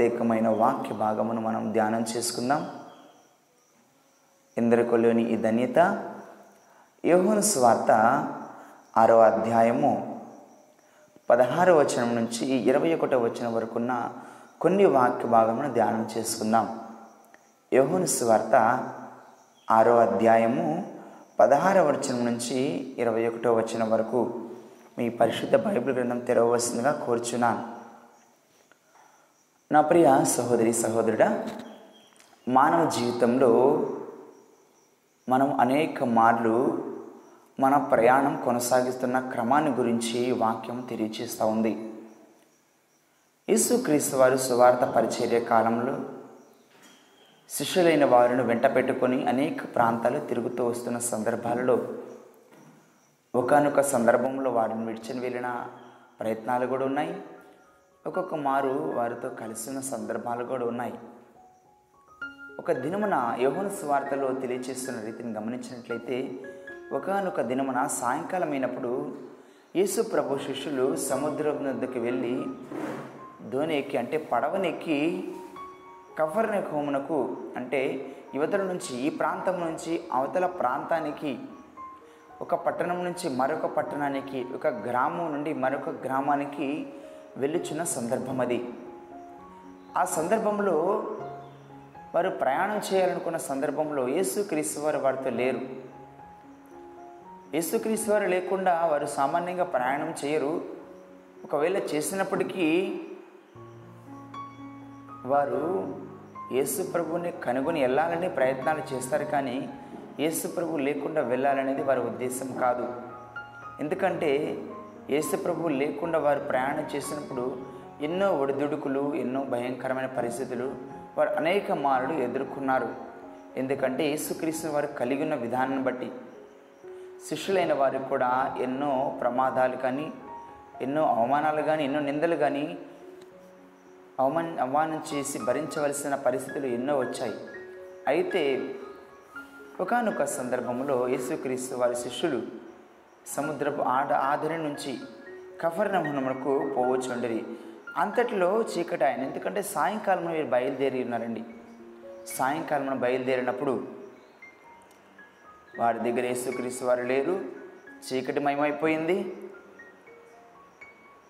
ప్రత్యేకమైన వాక్య భాగమును మనం ధ్యానం చేసుకుందాం. ఇంద్రకులోని ఈ ధన్యత. యోహోను స్వార్త ఆరో అధ్యాయము పదహారు వచనం నుంచి ఇరవై ఒకటో వచనం వరకున్న కొన్ని వాక్య భాగమును ధ్యానం చేసుకుందాం. యోహోను స్వార్త ఆరో అధ్యాయము పదహారవ వచనం నుంచి ఇరవై ఒకటో వచనం వరకు మీ పరిశుద్ధ బైబిల్ గ్రంథం తెరవవలసిందిగా కోరుచున్నాను. నా ప్రియ సహోదరి సహోదరుడా మానవ జీవితంలో మనం అనేక మార్లు మన ప్రయాణం కొనసాగిస్తున్న క్రమాన్ని గురించి వాక్యం తెలియజేస్తూ ఉంది. యేసుక్రీస్తు వారు సువార్త పరిచర్య కాలంలో శిష్యులైన వారిని వెంట పెట్టుకొని అనేక ప్రాంతాలు తిరుగుతూ వస్తున్న సందర్భాలలో ఒకనొక సందర్భంలో వారిని విడిచిని వెళ్ళిన ప్రయత్నాలు కూడా ఉన్నాయి. ఒక్కొక్క మారు వారితో కలిసిన సందర్భాలు కూడా ఉన్నాయి. ఒక దినమున యోహన స్వార్థలో తెలియచేస్తున్న రీతిని గమనించినట్లయితే ఒకనొక దినమున సాయంకాలం అయినప్పుడు యేసు ప్రభు శిష్యులు సముద్రం వద్దకు వెళ్ళి ధోని ఎక్కి అంటే పడవనెక్కి కవర్న హోమునకు అంటే యువతల నుంచి ఈ ప్రాంతం నుంచి అవతల ప్రాంతానికి ఒక పట్టణం నుంచి మరొక పట్టణానికి ఒక గ్రామం నుండి మరొక గ్రామానికి వెళ్ళుచున్న సందర్భం అది. ఆ సందర్భంలో వారు ప్రయాణం చేయాలనుకున్న సందర్భంలో యేసుక్రీస్తు వారు వారితో లేరు. యేసుక్రీస్తు వారు లేకుండా వారు సామాన్యంగా ప్రయాణం చేయరు. ఒకవేళ చేసినప్పటికీ వారు యేసు ప్రభుని కనుగొని వెళ్ళాలని ప్రయత్నాలు చేస్తారు కానీ యేసు ప్రభు లేకుండా వెళ్ళాలనేది వారి ఉద్దేశం కాదు. ఎందుకంటే యేసు లేకుండా వారు ప్రయాణం చేసినప్పుడు ఎన్నో ఒడిదుడుకులు ఎన్నో భయంకరమైన పరిస్థితులు వారు అనేక మారులు ఎదుర్కొన్నారు. ఎందుకంటే యేసుక్రీస్తు వారు కలిగి ఉన్న విధానాన్ని బట్టి శిష్యులైన వారికి కూడా ఎన్నో ప్రమాదాలు కానీ ఎన్నో అవమానాలు కానీ ఎన్నో నిందలు కానీ అవమాన అవమానం చేసి భరించవలసిన పరిస్థితులు ఎన్నో వచ్చాయి. అయితే ఒకనొక సందర్భంలో యేసుక్రీస్తు వారి శిష్యులు సముద్రపు ఆడ ఆదరి నుంచి కఫర్నమునకు పోవచ్చుండరి. అంతటిలో చీకటి ఆయన. ఎందుకంటే సాయంకాలం మీరు బయలుదేరి ఉన్నారండి. సాయంకాలం బయలుదేరినప్పుడు వారి దగ్గర యేసుక్రీస్తు వారు లేరు. చీకటి మయమైపోయింది.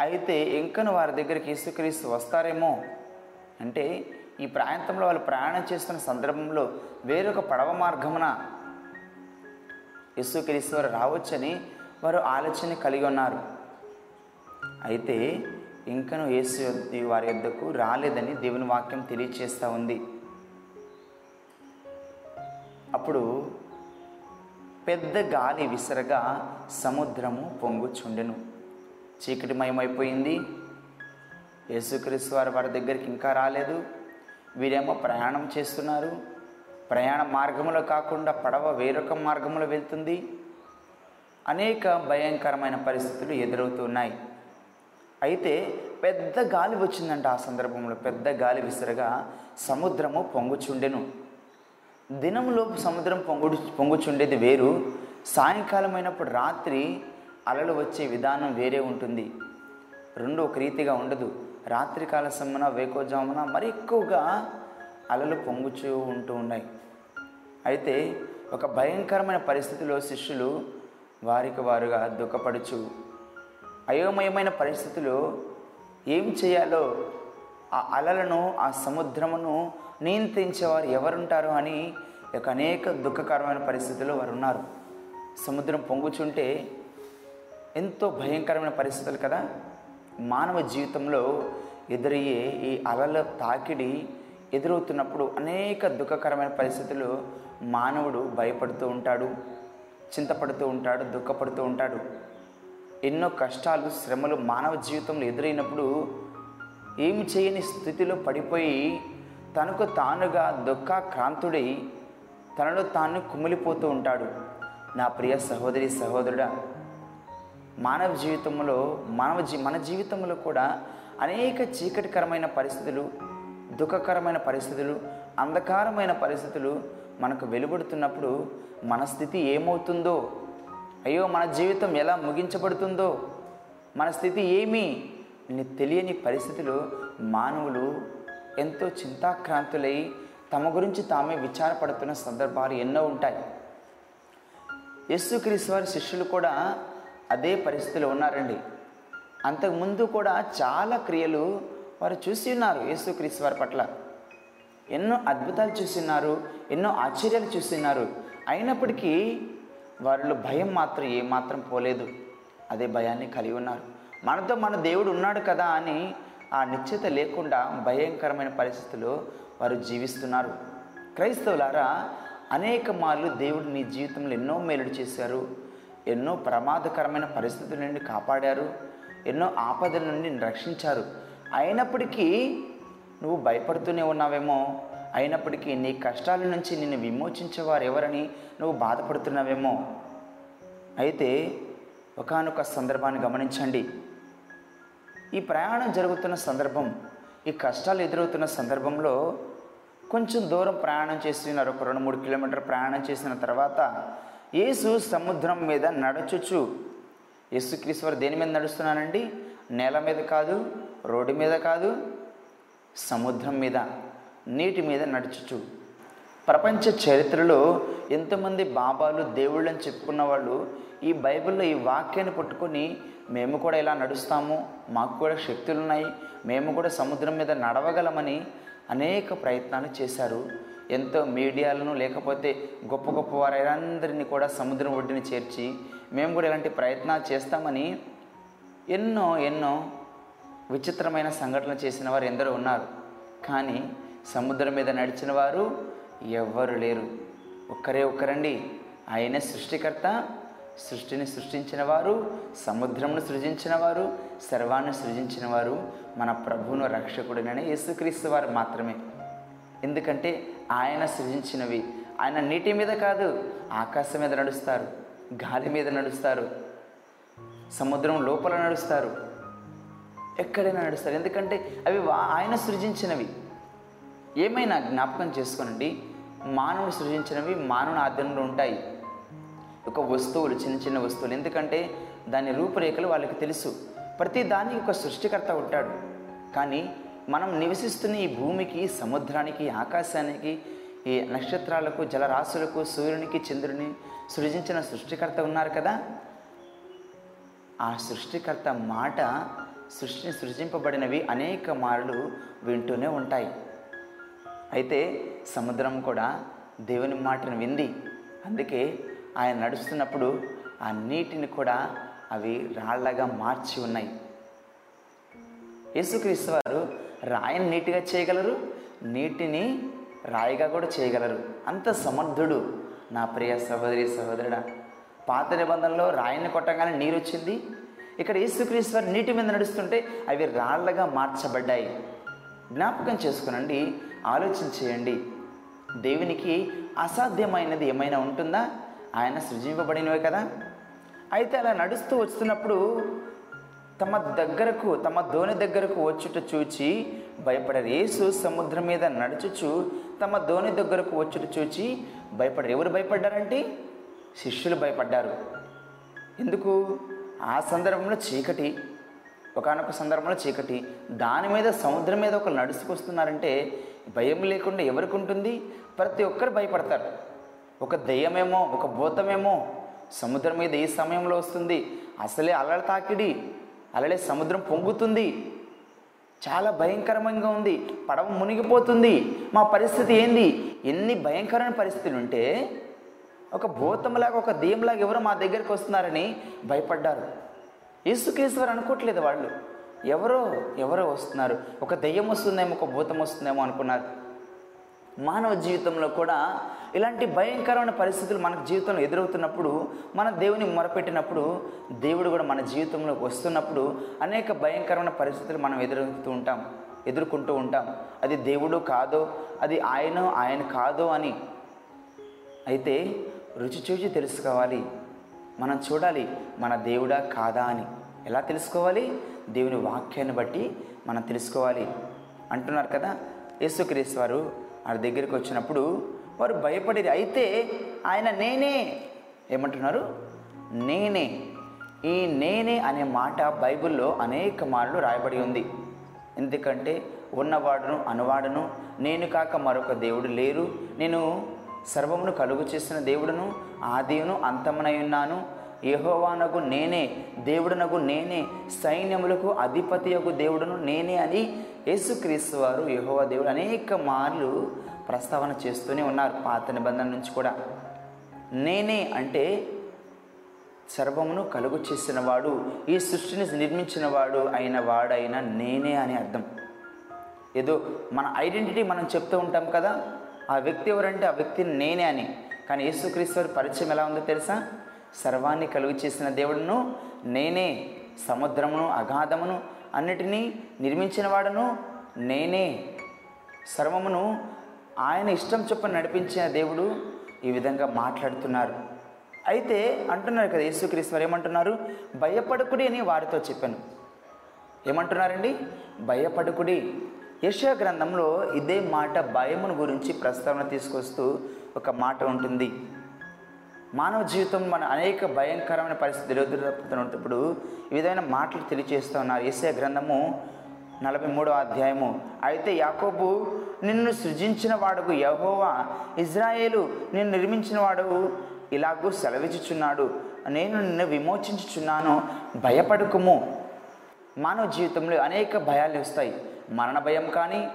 అయితే ఇంకను వారి దగ్గరికి యేసుక్రీస్తు వస్తారేమో అంటే ఈ ప్రాంతంలో వాళ్ళు ప్రయాణం చేస్తున్న సందర్భంలో వేరొక పడవ మార్గమున యేసుక్రీస్తు వారు రావచ్చని వారు ఆలోచన కలిగి ఉన్నారు. అయితే ఇంకను యేసు వారి యొద్దకు రాలేదని దేవుని వాక్యం తెలియచేస్తూ ఉంది. అప్పుడు పెద్ద గాలి విసరగా సముద్రము పొంగుచుండెను. చీకటిమయమైపోయింది యేసుక్రీస్తు వారు వారి దగ్గరికి ఇంకా రాలేదు. వీరేమో ప్రయాణం చేస్తున్నారు. ప్రయాణ మార్గంలో కాకుండా పడవ వేరొక మార్గంలో వెళ్తుంది. అనేక భయంకరమైన పరిస్థితులు ఎదురవుతున్నాయి. అయితే పెద్ద గాలి వచ్చిందంట ఆ సందర్భంలో. పెద్ద గాలి విసరగా సముద్రము పొంగుచుండెను. దినంలోపు సముద్రం పొంగుడు పొంగుచుండేది వేరు. సాయంకాలం అయినప్పుడు రాత్రి అలలు వచ్చే విధానం వేరే ఉంటుంది. రెండు ఒక రీతిగా ఉండదు. రాత్రికాల సమ్మన వేకోజామున మరి ఎక్కువగా అలలు పొంగుచూ ఉంటూ ఉన్నాయి. అయితే ఒక భయంకరమైన పరిస్థితిలో శిష్యులు వారికి వారుగా దుఃఖపడుచు. అయోమయమైన పరిస్థితులు ఏం చేయాలో ఆ అలలను ఆ సముద్రమును నియంత్రించేవారు ఎవరుంటారు అని ఒక అనేక దుఃఖకరమైన పరిస్థితుల్లో వారు ఉన్నారు సముద్రం పొంగుచుంటే ఎంతో భయంకరమైన పరిస్థితులు కదా. మానవ జీవితంలో ఎదురయ్యే ఈ అలల తాకిడి ఎదురవుతున్నప్పుడు అనేక దుఃఖకరమైన పరిస్థితులు మానవుడు భయపడుతూ ఉంటాడు. చింతపడుతూ ఉంటాడు దుఃఖపడుతూ ఉంటాడు. ఎన్నో కష్టాలు శ్రమలు మానవ జీవితంలో ఎదురైనప్పుడు ఏమి చేయని స్థితిలో పడిపోయి తనకు తానుగా దుఃఖాక్రాంతుడై తనలో తాను కుమిలిపోతూ ఉంటాడు. నా ప్రియ సహోదరి సహోదరుడా మానవ జీవితంలో మానవ జీ మన జీవితంలో కూడా అనేక చీకటికరమైన పరిస్థితులు దుఃఖకరమైన పరిస్థితులు అంధకారమైన పరిస్థితులు మనకు వెలువడుతున్నప్పుడు మన స్థితి ఏమవుతుందో? అయ్యో మన జీవితం ఎలా ముగించబడుతుందో? మన స్థితి ఏమి? అని తెలియని పరిస్థితిలో మానవులు ఎంతో చింతాక్రాంతులై తమ గురించి తామే విచారపడుతున్న సందర్భాలు ఎన్నో ఉంటాయి. యేసుక్రీస్తు వారి శిష్యులు కూడా అదే పరిస్థితిలో ఉన్నారండి. అంతకుముందు కూడా చాలా క్రియలు వారు చూసి ఉన్నారు యేసుక్రీస్తు వారి పట్ల. ఎన్నో అద్భుతాలు చూస్తున్నారు ఎన్నో ఆశ్చర్యాలు చూస్తున్నారు. అయినప్పటికీ వారిలో భయం మాత్రం ఏమాత్రం పోలేదు. అదే భయాన్ని కలిగి ఉన్నారు. మనతో మన దేవుడు ఉన్నాడు కదా అని ఆ నిశ్చిత లేకుండా భయంకరమైన పరిస్థితుల్లో వారు జీవిస్తున్నారు. క్రైస్తవులారా అనేక మార్లు దేవుడు నీ జీవితంలో ఎన్నో మేలుడు చేశారు. ఎన్నో ప్రమాదకరమైన పరిస్థితుల నుండి కాపాడారు. ఎన్నో ఆపదల నుండి రక్షించారు. అయినప్పటికీ నువ్వు భయపడుతూనే ఉన్నావేమో? అయినప్పటికీ నీ కష్టాల నుంచి నిన్ను విమోచించేవారు ఎవరని నువ్వు బాధపడుతున్నావేమో? అయితే ఒకనొక సందర్భాన్ని గమనించండి. ఈ ప్రయాణం జరుగుతున్న సందర్భం ఈ కష్టాలు ఎదురవుతున్న సందర్భంలో కొంచెం దూరం ప్రయాణం చేస్తున్నారు. ఒక రెండు మూడు కిలోమీటర్ ప్రయాణం చేసిన తర్వాత యేసు సముద్రం మీద నడచుచు యేసుక్రీశ్వర్ దేని మీద నడుస్తున్నానండి నేల మీద కాదు రోడ్డు మీద కాదు సముద్రం మీద నీటి మీద నడుచుచు. ప్రపంచ చరిత్రలో ఎంతోమంది బాబాలు దేవుళ్ళని చెప్పుకున్న వాళ్ళు ఈ బైబిల్లో ఈ వాక్యాన్ని పట్టుకొని మేము కూడా ఇలా నడుస్తాము మాకు కూడా శక్తులు ఉన్నాయి మేము కూడా సముద్రం మీద నడవగలమని అనేక ప్రయత్నాలు చేశారు. ఎంతో మీడియాలను లేకపోతే గొప్ప గొప్ప వారందరినీ కూడా సముద్రం ఒడ్డుని చేర్చి మేము కూడా ఇలాంటి ప్రయత్నాలు చేస్తామని ఎన్నో ఎన్నో విచిత్రమైన సంఘటన చేసిన వారు ఎందరో ఉన్నారు. కానీ సముద్రం మీద నడిచిన వారు ఎవ్వరు లేరు. ఒక్కరే ఒక్కరండి. ఆయన సృష్టికర్త సృష్టిని సృష్టించిన వారు సముద్రమును సృజించిన వారు సర్వాన్ని సృజించిన వారు మన ప్రభువును రక్షకుడినని యేసుక్రీస్తు వారు మాత్రమే. ఎందుకంటే ఆయన సృజించినవి. ఆయన నీటి మీద కాదు ఆకాశం మీద నడుస్తారు గాలి మీద నడుస్తారు సముద్రం లోపల నడుస్తారు. ఎక్కడైనా నడుస్తారు. ఎందుకంటే అవి ఆయన సృజించినవి. ఏమైనా జ్ఞాపకం చేసుకోనండి మానవుడు సృజించినవి మానవుని ఆధ్వర్యంలో ఉంటాయి. ఒక వస్తువులు చిన్న చిన్న వస్తువులు. ఎందుకంటే దాని రూపురేఖలు వాళ్ళకి తెలుసు. ప్రతి దానికి ఒక సృష్టికర్త ఉంటాడు. కానీ మనం నివసిస్తున్న ఈ భూమికి సముద్రానికి ఆకాశానికి ఈ నక్షత్రాలకు జలరాశులకు సూర్యునికి చంద్రుని సృజించిన సృష్టికర్త ఉన్నారు కదా? ఆ సృష్టికర్త మాట సృష్టి సృజింపబడినవి అనేక మార్లు వింటూనే ఉంటాయి. అయితే సముద్రం కూడా దేవుని మాటను వింది. అందుకే ఆయన నడుస్తున్నప్పుడు ఆ నీటిని కూడా అవి రాళ్ళగా మార్చి ఉన్నాయి. యేసుక్రీస్తు వారు రాయిని నీటిగా చేయగలరు? నీటిని రాయిగా కూడా చేయగలరు. అంత సమర్థుడు నా ప్రియ సహోదరి సహోదరుడా పాత నిబంధనలో రాయిని కొట్టగానే నీరు వచ్చింది ఇక్కడ యేసుక్రీశ్వర్ నీటి మీద నడుస్తుంటే అవి రాళ్ళగా మార్చబడ్డాయి. జ్ఞాపకం చేసుకునండి ఆలోచన చేయండి. దేవునికి అసాధ్యమైనది ఏమైనా ఉంటుందా? ఆయన సృజింపబడినవే కదా. అయితే అలా నడుస్తూ వస్తున్నప్పుడు తమ దగ్గరకు తమ ధోని దగ్గరకు వచ్చుట చూచి భయపడరు. యేసు సముద్రం మీద నడుచుచు తమ ధోని దగ్గరకు వచ్చుట చూచి భయపడరు. ఎవరు భయపడ్డారంటే? శిష్యులు భయపడ్డారు. ఎందుకు? ఆ సందర్భంలో చీకటి ఒకానొక సందర్భంలో చీకటి. దాని మీద సముద్రం మీద ఒకరు నడుచుకొస్తున్నారంటే భయం లేకుండా ఎవరికి ఉంటుంది? ప్రతి ఒక్కరు భయపడతారు. ఒక దెయ్యమేమో ఒక భూతమేమో సముద్రం మీద ఏ సమయంలో వస్తుంది? అసలే అలల తాకిడి అలలే సముద్రం పొంగుతుంది. చాలా భయంకరంగా ఉంది. పడవ మునిగిపోతుంది. మా పరిస్థితి ఏంది? ఎన్ని భయంకరమైన పరిస్థితులు ఉంటే ఒక భూతంలాగా ఒక దెయ్యంలాగా ఎవరు మా దగ్గరికి వస్తున్నారని భయపడ్డారు. యేసుకేశ్వరు అనుకోవట్లేదు వాళ్ళు. ఎవరో ఎవరో వస్తున్నారు. ఒక దెయ్యం వస్తుందేమో ఒక భూతం వస్తుందేమో అనుకున్నారు. మానవ జీవితంలో కూడా ఇలాంటి భయంకరమైన పరిస్థితులు మన జీవితంలో ఎదురవుతున్నప్పుడు మన దేవుని మొరపెట్టినప్పుడు దేవుడు కూడా మన జీవితంలోకి వస్తున్నప్పుడు అనేక భయంకరమైన పరిస్థితులు మనం ఎదురవుతూ ఉంటాం ఎదుర్కొంటూ ఉంటాం. అది దేవుడు కాదో అది ఆయన ఆయన కాదో అని. అయితే రుచి చూచి తెలుసుకోవాలి. మనం చూడాలి మన దేవుడా కాదా అని. ఎలా తెలుసుకోవాలి? దేవుని వాక్యాన్ని బట్టి మనం తెలుసుకోవాలి. అంటున్నారు కదా యేసుక్రీస్తు వారు వారి దగ్గరికి వచ్చినప్పుడు వారు భయపడేది అయితే ఆయన నేనే. ఏమంటున్నారు? నేనే. ఈ నేనే అనే మాట బైబిల్లో అనేక మార్లు రాయబడి ఉంది. ఎందుకంటే ఉన్నవాడును అనువాడును నేను కాక మరొక దేవుడు లేరు. నేను సర్వమును కలుగు చేసిన దేవుడును ఆదియును అంతమునై ఉన్నాను. యహోవానకు నేనే దేవుడునకు నేనే సైన్యములకు అధిపతి యొక్క దేవుడును నేనే అని యేసుక్రీస్తు వారు యహోవా దేవుడు అనేక మార్లు ప్రస్తావన చేస్తూనే ఉన్నారు పాత నిబంధన నుంచి కూడా. నేనే అంటే సర్వమును కలుగు చేసినవాడు ఈ సృష్టిని నిర్మించినవాడు అయిన వాడైన నేనే అని అర్థం. ఏదో మన ఐడెంటిటీ మనం చెప్తూ ఉంటాం కదా ఆ వ్యక్తి ఎవరంటే ఆ వ్యక్తి నేనే అని. కానీ యేసుక్రీస్తు వారి పరిచయం ఎలా ఉందో తెలుసా? సర్వాన్ని కలుగు చేసిన దేవుడును నేనే సముద్రమును అగాధమును అన్నిటినీ నిర్మించిన వాడును నేనే సర్వమును ఆయన ఇష్టం చొప్పున నడిపించిన దేవుడు ఈ విధంగా మాట్లాడుతున్నారు. అయితే అంటున్నారు కదా యేసుక్రీస్తు వారు ఏమంటున్నారు? భయపడకుడి అని వారితో చెప్పాను. ఏమంటున్నారండి? భయపడకుడి. యశా గ్రంథంలో ఇదే మాట భయమును గురించి ప్రస్తావన తీసుకొస్తూ ఒక మాట ఉంటుంది. మానవ జీవితం మన అనేక భయంకరమైన పరిస్థితులు ఎదురుతున్నప్పుడు ఈ విధమైన మాటలు తెలియజేస్తూ ఉన్నారు. ఏసే గ్రంథము నలభై మూడో అధ్యాయము. అయితే యాకోబు నిన్ను సృజించిన వాడుకు యహోవా ఇజ్రాయేలు నిన్ను నిర్మించిన వాడు ఇలాగూ సెలవిచ్చుచున్నాడు. నేను నిన్ను విమోచించుచున్నాను. భయపడుకుము. మానవ జీవితంలో అనేక భయాలు వస్తాయి. మరణ భయం కానీ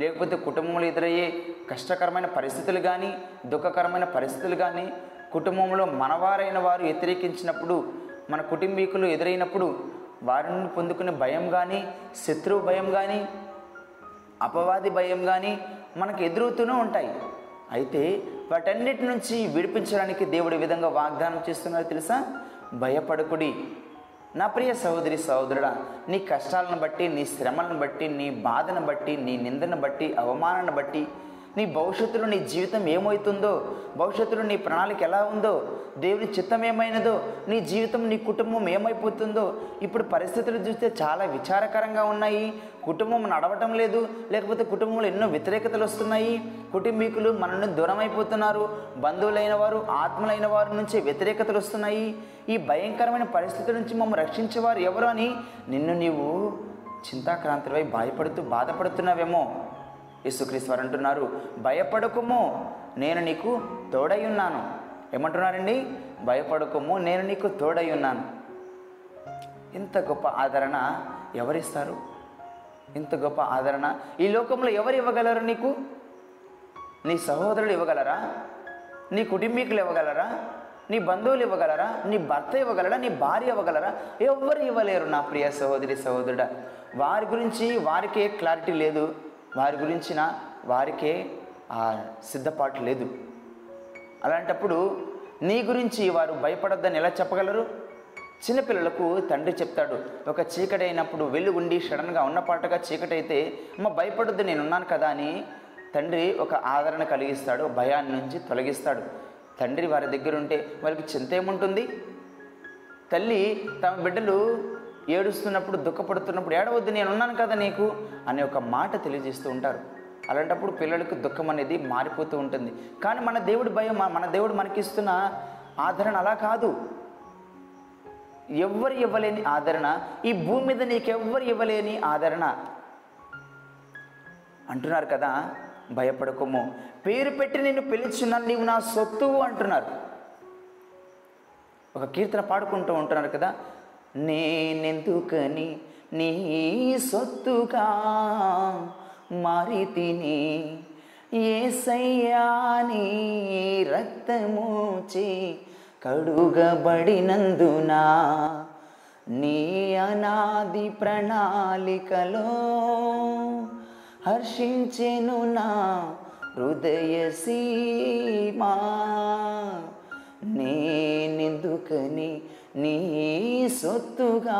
లేకపోతే కుటుంబంలో ఎదురయ్యే కష్టకరమైన పరిస్థితులు కానీ దుఃఖకరమైన పరిస్థితులు కానీ కుటుంబంలో మనవారైన వారు వ్యతిరేకించినప్పుడు మన కుటుంబీకులు ఎదురైనప్పుడు వారి నుండి పొందుకునే భయం కానీ శత్రువు భయం కానీ అపవాది భయం కానీ మనకు ఎదురవుతూనే ఉంటాయి. అయితే వాటన్నిటి నుంచి విడిపించడానికి దేవుడు విధంగా వాగ్దానం చేస్తున్నారు తెలుసా? భయపడకుడి. నా ప్రియ సహోదరి సహోదరుడా నీ కష్టాలను బట్టి నీ శ్రమలను బట్టి నీ బాధను బట్టి నీ నిందను బట్టి అవమానాన్ని బట్టి నీ భవిష్యత్తులో నీ జీవితం ఏమవుతుందో భవిష్యత్తులో నీ ప్రణాళిక ఎలా ఉందో దేవుని చిత్తం ఏమైనదో నీ జీవితం నీ కుటుంబం ఏమైపోతుందో ఇప్పుడు పరిస్థితులు చూస్తే చాలా విచారకరంగా ఉన్నాయి. కుటుంబం నడవటం లేదు లేకపోతే కుటుంబంలో ఎన్నో వ్యతిరేకతలు వస్తున్నాయి. కుటుంబీకులు మన నుండి దూరం అయిపోతున్నారు బంధువులైన వారు ఆత్మలైన వారి నుంచి వ్యతిరేకతలు వస్తున్నాయి. ఈ భయంకరమైన పరిస్థితుల నుంచి మమ్మల్ని రక్షించేవారు ఎవరు అని నిన్ను నీవు చింతాక్రాంతులపై భయపడుతూ బాధపడుతున్నావేమో యేసుక్రీశ్వర్ అంటున్నారు భయపడకుము నేను నీకు తోడై ఉన్నాను. ఏమంటున్నారండి? భయపడకుము నేను నీకు తోడై ఉన్నాను. ఇంత గొప్ప ఆదరణ ఎవరిస్తారు? ఇంత గొప్ప ఆదరణ ఈ లోకంలో ఎవరు ఇవ్వగలరు నీకు? నీ సహోదరులు ఇవ్వగలరా? నీ కుటుంబీకులు ఇవ్వగలరా? నీ బంధువులు ఇవ్వగలరా? నీ భర్త ఇవ్వగలరా? నీ భార్య ఇవ్వగలరా? ఎవరు ఇవ్వలేరు నా ప్రియ సహోదరి సహోదరుడా. వారి గురించి వారికే క్లారిటీ లేదు. వారి గురించిన వారికే ఆ సిద్ధపాటు లేదు. అలాంటప్పుడు నీ గురించి వారు భయపడొద్దని ఎలా చెప్పగలరు? చిన్నపిల్లలకు తండ్రి చెప్తాడు ఒక చీకటి అయినప్పుడు ఉండి సడన్గా ఉన్నపాటుగా చీకటి అయితే అమ్మ భయపడద్దు నేను ఉన్నాను కదా అని తండ్రి ఒక ఆదరణ కలిగిస్తాడు భయాన్ని నుంచి తొలగిస్తాడు. తండ్రి వారి దగ్గర ఉంటే వారికి చింత ఏముంటుంది? తల్లి తమ బిడ్డలు ఏడుస్తున్నప్పుడు దుఃఖపడుతున్నప్పుడు ఏడవద్దు నేను ఉన్నాను కదా నీకు అనే ఒక మాట తెలియజేస్తూ ఉంటారు. అలాంటప్పుడు పిల్లలకు దుఃఖం అనేది మారిపోతూ ఉంటుంది. కానీ మన దేవుడి భయం మన దేవుడు మనకిస్తున్న ఆదరణ అలా కాదు. ఎవ్వరు ఇవ్వలేని ఆదరణ ఈ భూమి మీద నీకెవ్వరు ఇవ్వలేని ఆదరణ. అంటున్నారు కదా భయపడకము. పేరు పెట్టి నిన్ను పిలుచున్నాను నీవు నా సొత్తు అంటున్నారు. ఒక కీర్తన పాడుకుంటూ ఉంటున్నారు కదా నేనెందుకని నీ సొత్తుగా మారి తిని ఏసయ్యాని రక్తమూచి కడుగబడినందున నీ అనాది ప్రణాళికలో హర్షించెను నా హృదయ సీమా. నేనెందుకని నీ సొత్తుగా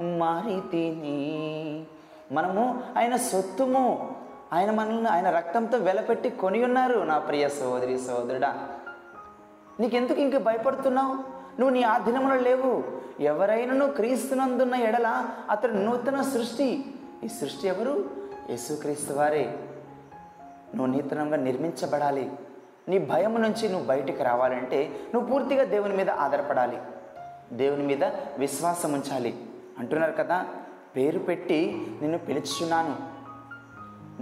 మారితిని. మనము ఆయన సొత్తుము ఆయన మనల్ని ఆయన రక్తంతో వెలపెట్టి కొని ఉన్నారు నా ప్రియ సోదరి సోదరుడా. నీకెందుకు ఇంక భయపడుతున్నావు? నువ్వు నీ ఆధీనంలో లేవు. ఎవరైనా క్రీస్తునందున్న ఎడల అతడు నూతన సృష్టి. ఈ సృష్టి ఎవరు? యేసుక్రీస్తు వారే. నువ్వు నూతనంగా నిర్మించబడాలి. నీ భయం నుంచి నువ్వు బయటికి రావాలంటే నువ్వు పూర్తిగా దేవుని మీద ఆధారపడాలి. దేవుని మీద విశ్వాసం ఉంచాలి. అంటున్నారు కదా పేరు పెట్టి నిన్ను పిలుచుచున్నాను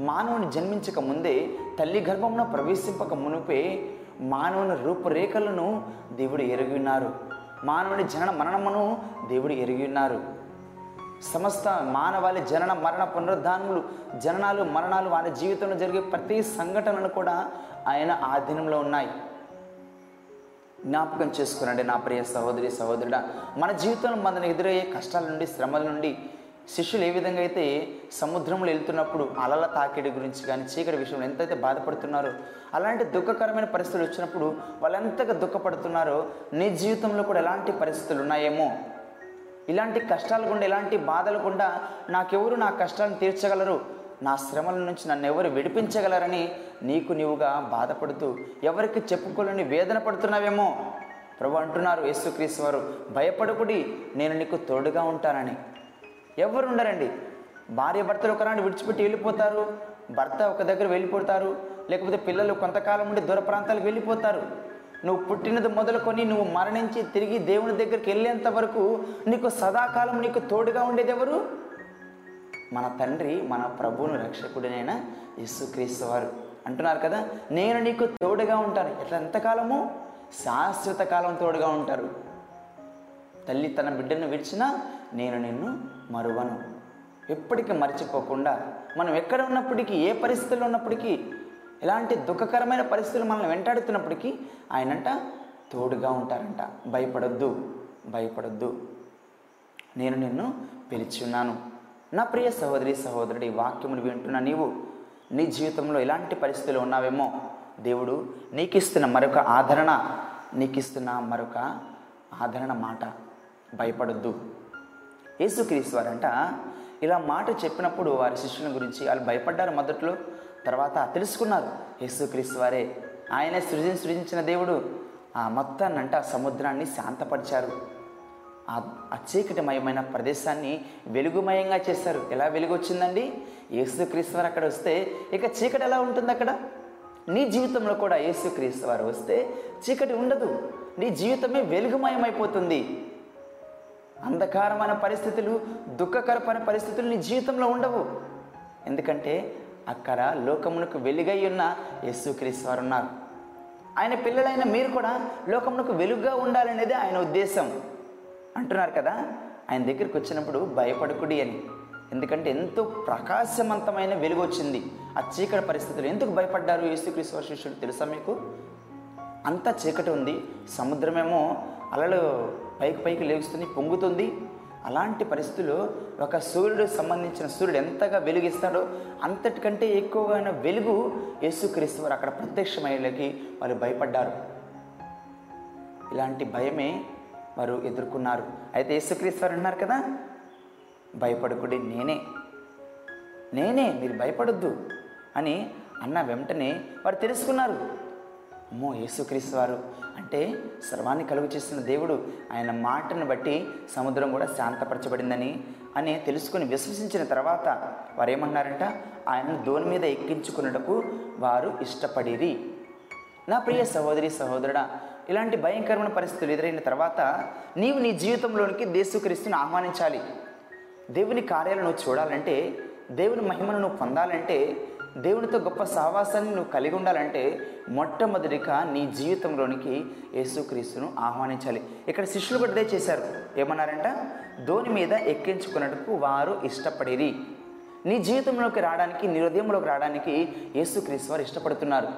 మానవుని జన్మించక ముందే తల్లి గర్భమున ప్రవేశింపక మునిపే మానవుని రూపురేఖలను దేవుడు ఎరిగి ఉన్నారు. మానవుని జనన మరణమును దేవుడు ఎరిగి ఉన్నారు. సమస్త మానవాళి జనన మరణ పునరుద్ధానములు జననాలు మరణాలు వారి జీవితంలో జరిగే ప్రతి సంఘటనలు కూడా ఆయన ఆధీనంలో ఉన్నాయి. జ్ఞాపకం చేసుకునండి నా ప్రియ సహోదరి సహోదరుడా మన జీవితంలో మనకు ఎదురయ్యే కష్టాల నుండి శ్రమల నుండి శిష్యులు ఏ విధంగా అయితే సముద్రంలో వెళ్తున్నప్పుడు అలల తాకిడి గురించి కానీ చీకటి విషయంలో ఎంతైతే బాధపడుతున్నారో అలాంటి దుఃఖకరమైన పరిస్థితులు వచ్చినప్పుడు వాళ్ళు ఎంతగా దుఃఖపడుతున్నారో నీ జీవితంలో కూడా ఎలాంటి పరిస్థితులు ఉన్నాయేమో ఇలాంటి కష్టాలు గుండా ఇలాంటి బాధలు గుండా నాకెవరు నా కష్టాలను తీర్చగలరు? నా శ్రమల నుంచి నన్ను ఎవరు విడిపించగలరని నీకు నీవుగా బాధపడుతూ ఎవరికి చెప్పుకోలేని వేదన పడుతున్నావేమో? ప్రభు అంటున్నారు యేసుక్రీస్తు వారు భయపడకుడి నేను నీకు తోడుగా ఉంటానని. ఎవరు ఉండరండి? భార్య భర్తలు ఒకరాన్ని విడిచిపెట్టి వెళ్ళిపోతారు భర్త ఒక దగ్గర వెళ్ళిపోతారు లేకపోతే పిల్లలు కొంతకాలం ఉండి దూర ప్రాంతాలకు వెళ్ళిపోతారు. నువ్వు పుట్టినది మొదలుకొని నువ్వు మరణించి తిరిగి దేవుని దగ్గరికి వెళ్ళేంత వరకు నీకు సదాకాలం నీకు తోడుగా ఉండేది ఎవరు? మన తండ్రి మన ప్రభువును రక్షకుడినైన యేసుక్రీస్తు వారు. అంటున్నారు కదా నేను నీకు తోడుగా ఉంటాను. ఎట్లా? ఎంతకాలము? శాశ్వత కాలం తోడుగా ఉంటారు. తల్లి తన బిడ్డను విడిచినా నేను నిన్ను మరువను. ఎప్పటికీ మర్చిపోకుండా మనం ఎక్కడ ఉన్నప్పటికీ ఏ పరిస్థితుల్లో ఉన్నప్పటికీ ఎలాంటి దుఃఖకరమైన పరిస్థితులు మనల్ని వెంటాడుతున్నప్పటికీ ఆయనంట తోడుగా ఉంటారంట. భయపడొద్దు భయపడొద్దు. నేను నిన్ను పిలిచున్నాను. నా ప్రియ సహోదరి సహోదరుడి వాక్యములు వింటున్న నీవు నీ జీవితంలో ఎలాంటి పరిస్థితులు ఉన్నావేమో? దేవుడు నీకిస్తున్న మరొక ఆదరణ నీకిస్తున్న మరొక ఆదరణ మాట. భయపడొద్దు. యేసుక్రీస్తు వారంట ఇలా మాట చెప్పినప్పుడు వారి శిష్యుల గురించి వాళ్ళు భయపడ్డారు మొదట్లో. తర్వాత తెలుసుకున్నారు యేసుక్రీస్తు వారే. ఆయనే సృజన సృజించిన దేవుడు. ఆ మొత్తాన్నంట ఆ సముద్రాన్ని శాంతపరిచారు. ఆ ఆ చీకటిమయమైన ప్రదేశాన్ని వెలుగుమయంగా చేశారు. ఎలా వెలుగు వచ్చిందండి యేసుక్రీస్తు వారు అక్కడ వస్తే ఇక చీకటి ఎలా ఉంటుంది అక్కడ? నీ జీవితంలో కూడా యేసుక్రీస్తు వారు వస్తే చీకటి ఉండదు. నీ జీవితమే వెలుగుమయమైపోతుంది. అంధకారమైన పరిస్థితులు దుఃఖకరమైన పరిస్థితులు నీ జీవితంలో ఉండవు. ఎందుకంటే అక్కడ లోకమునకు వెలుగై ఉన్న యేసుక్రీస్తు వారు ఉన్నారు. ఆయన పిల్లలైన మీరు కూడా లోకమునకు వెలుగుగా ఉండాలనేది ఆయన ఉద్దేశం. అంటున్నారు కదా ఆయన దగ్గరికి వచ్చినప్పుడు భయపడకుడి అని. ఎందుకంటే ఎంతో ప్రకాశవంతమైన వెలుగు వచ్చింది ఆ చీకటి పరిస్థితులు ఎందుకు భయపడ్డారు యేసుక్రీస్తు వారి శిష్యుడు తెలుసా మీకు? అంతా చీకటి ఉంది సముద్రమేమో అలలు పైకి పైకి లేగుస్తుంది పొంగుతుంది. అలాంటి పరిస్థితుల్లో ఒక సూర్యుడు సంబంధించిన సూర్యుడు ఎంతగా వెలుగిస్తాడో అంతటికంటే ఎక్కువగా వెలుగు యేసుక్రీస్తు వారు అక్కడ ప్రత్యక్షమయ్యేలకి వారు భయపడ్డారు. ఇలాంటి భయమే వారు ఎదుర్కొన్నారు. అయితే యేసుక్రీస్తు వారు అన్నారు కదా భయపడకుడి నేనే నేనే మీరు భయపడొద్దు అని అన్న వెంటనే వారు తెలుసుకున్నారు. అమ్మో యేసుక్రీస్తు వారు. అంటే సర్వాన్ని కలుగు చేసిన దేవుడు ఆయన మాటను బట్టి సముద్రం కూడా శాంతపరచబడిందని అని తెలుసుకుని విశ్వసించిన తర్వాత వారు ఏమన్నారంట ఆయనను దోని మీద ఎక్కించుకున్నటకు వారు ఇష్టపడిరి. నా ప్రియ సహోదరి సహోదరుడా ఇలాంటి భయంకరమైన పరిస్థితులు ఎదురైన తర్వాత నీవు నీ జీవితంలోనికి దేశుక్రీస్తుని ఆహ్వానించాలి. దేవుని కార్యాలను చూడాలంటే దేవుని మహిమను నువ్వు పొందాలంటే దేవునితో గొప్ప సావాసాన్ని నువ్వు కలిగి ఉండాలంటే మొట్టమొదటిగా నీ జీవితంలోనికి యేసుక్రీస్తును ఆహ్వానించాలి. ఇక్కడ శిష్యులు కూడా అదే చేశారు. ఏమన్నారంట? ధోని మీద ఎక్కించుకున్నట్టుకు వారు ఇష్టపడేది నీ జీవితంలోకి రావడానికి నీ హృదయంలోకి రావడానికి యేసుక్రీస్తు వారు ఇష్టపడుతున్నారు.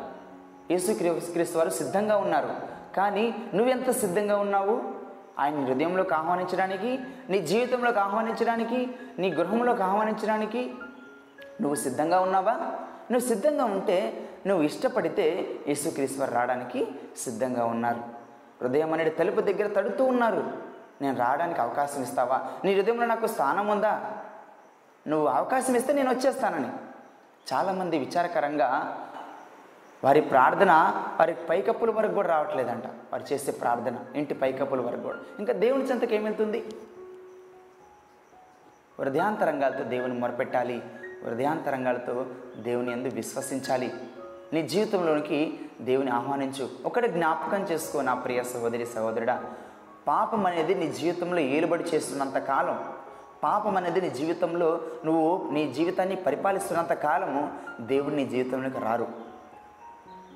యేసుక్రీస్తు వారు సిద్ధంగా ఉన్నారు. కానీ నువ్వెంత సిద్ధంగా ఉన్నావు? ఆయన హృదయంలోకి ఆహ్వానించడానికి నీ జీవితంలోకి ఆహ్వానించడానికి నీ గృహంలోకి ఆహ్వానించడానికి నువ్వు సిద్ధంగా ఉన్నావా? నువ్వు సిద్ధంగా ఉంటే నువ్వు ఇష్టపడితే యేసుక్రీశ్వర్ రావడానికి సిద్ధంగా ఉన్నారు. హృదయం అనేది తలుపు దగ్గర తడుతూ ఉన్నారు. నేను రావడానికి అవకాశం ఇస్తావా? నీ హృదయంలో నాకు స్థానం ఉందా? నువ్వు అవకాశం ఇస్తే నేను వచ్చేస్తానని. చాలామంది విచారకరంగా వారి ప్రార్థన వారి పైకప్పుల వరకు కూడా రావట్లేదంట. వారు చేసే ప్రార్థన ఇంటి పైకప్పుల వరకు కూడా. ఇంకా దేవుని చెంతకు ఏమెళ్తుంది హృదయాంతరంగాలతో దేవుని మొరపెట్టాలి. హృదయాంతరంగాలతో దేవుని ఎందు విశ్వసించాలి. నీ జీవితంలోనికి దేవుని ఆహ్వానించు. ఒకటి జ్ఞాపకం చేసుకో నా ప్రియ సహోదరి సహోదరుడా. పాపం అనేది నీ జీవితంలో ఏలుబడి చేస్తున్నంత కాలం. పాపం అనేది నీ జీవితంలో నువ్వు నీ జీవితాన్ని పరిపాలిస్తున్నంత కాలము దేవుడు నీ జీవితంలోకి రారు.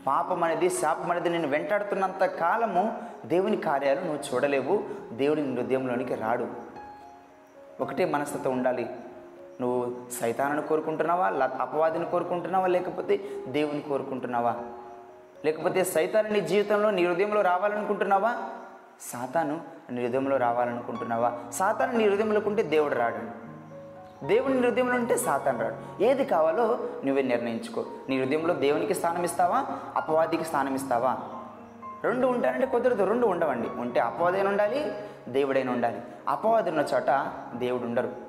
పాపం అనేది శాపం అనేది నేను వెంటాడుతున్నంత కాలము దేవుని కార్యాలు నువ్వు చూడలేవు. దేవుడి హృదయంలోనికి రాడు. ఒకటే మనస్తత్వం ఉండాలి. నువ్వు సైతానని కోరుకుంటున్నావా? ల- అపవాదిని కోరుకుంటున్నావా? లేకపోతే దేవుని కోరుకుంటున్నావా? లేకపోతే సైతాను నీ జీవితంలో నీ హృదయంలో రావాలనుకుంటున్నావా? సాతాను నీ హృదయంలో రావాలనుకుంటున్నావా? సాతాను నీ హృదయంలో ఉంటే దేవుడు రాడు. దేవుని హృదయంలో ఉంటే సాతాను రాడు. ఏది కావాలో నువ్వే నిర్ణయించుకో. నీ హృదయంలో దేవునికి స్థానం ఇస్తావా? అపవాదికి స్థానం ఇస్తావా? రెండు ఉంటానంటే కుదరదు. రెండు ఉండవండి. ఉంటే అపవాదైన ఉండాలి దేవుడైన ఉండాలి. అపవాది ఉన్న చోట దేవుడు ఉండరు.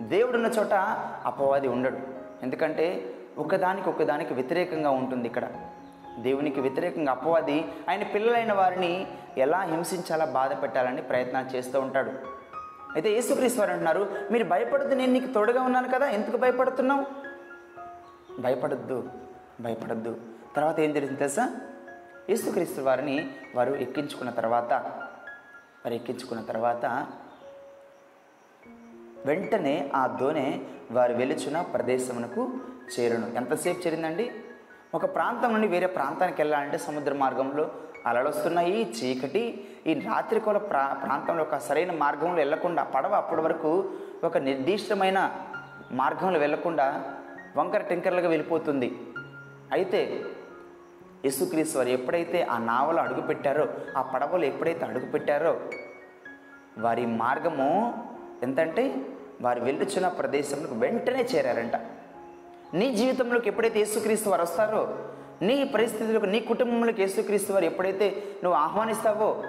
దేవుడున్న చోట అపవాది ఉండడు. ఎందుకంటే ఒకదానికి ఒకదానికి వ్యతిరేకంగా ఉంటుంది ఇక్కడ. దేవునికి వ్యతిరేకంగా అపవాది ఆయన పిల్లలైన వారిని ఎలా హింసించాలా బాధ పెట్టాలని ప్రయత్నాలు చేస్తూ ఉంటాడు. అయితే యేసుక్రీస్తు వారు అంటున్నారు మీరు భయపడద్దు నేను నీకు తోడుగా ఉన్నాను కదా ఎందుకు భయపడుతున్నావు? భయపడద్దు భయపడద్దు. తర్వాత ఏం జరిగింది తెలుసా? యేసుక్రీస్తు వారిని వారు ఎక్కించుకున్న తర్వాత వారు ఎక్కించుకున్న తర్వాత వెంటనే ఆ దోణె వారు వెలుచున్న ప్రదేశమునకు చేరును. ఎంతసేపు చేరిందండి? ఒక ప్రాంతం నుండి వేరే ప్రాంతానికి వెళ్ళాలంటే సముద్ర మార్గంలో అలలొస్తున్నాయి చీకటి. ఈ రాత్రికోల ప్రా ప్రాంతంలో ఒక సరైన మార్గంలో వెళ్ళకుండా పడవ అప్పటి వరకు ఒక నిర్దిష్టమైన మార్గంలో వెళ్ళకుండా వంకర టింకర్లుగా వెళ్ళిపోతుంది. అయితే యేసుక్రీస్తు వారు ఎప్పుడైతే ఆ నావలో అడుగుపెట్టారో ఆ పడవలో ఎప్పుడైతే అడుగుపెట్టారో వారి మార్గము ఎంతంటే వారు వెళ్ళుచున్న ప్రదేశంలో వెంటనే చేరారంట. నీ జీవితంలోకి ఎప్పుడైతే యేసుక్రీస్తు వారు వస్తారో నీ పరిస్థితులకు నీ కుటుంబంలోకి యేసుక్రీస్తు వారు ఎప్పుడైతే నువ్వు ఆహ్వానిస్తావో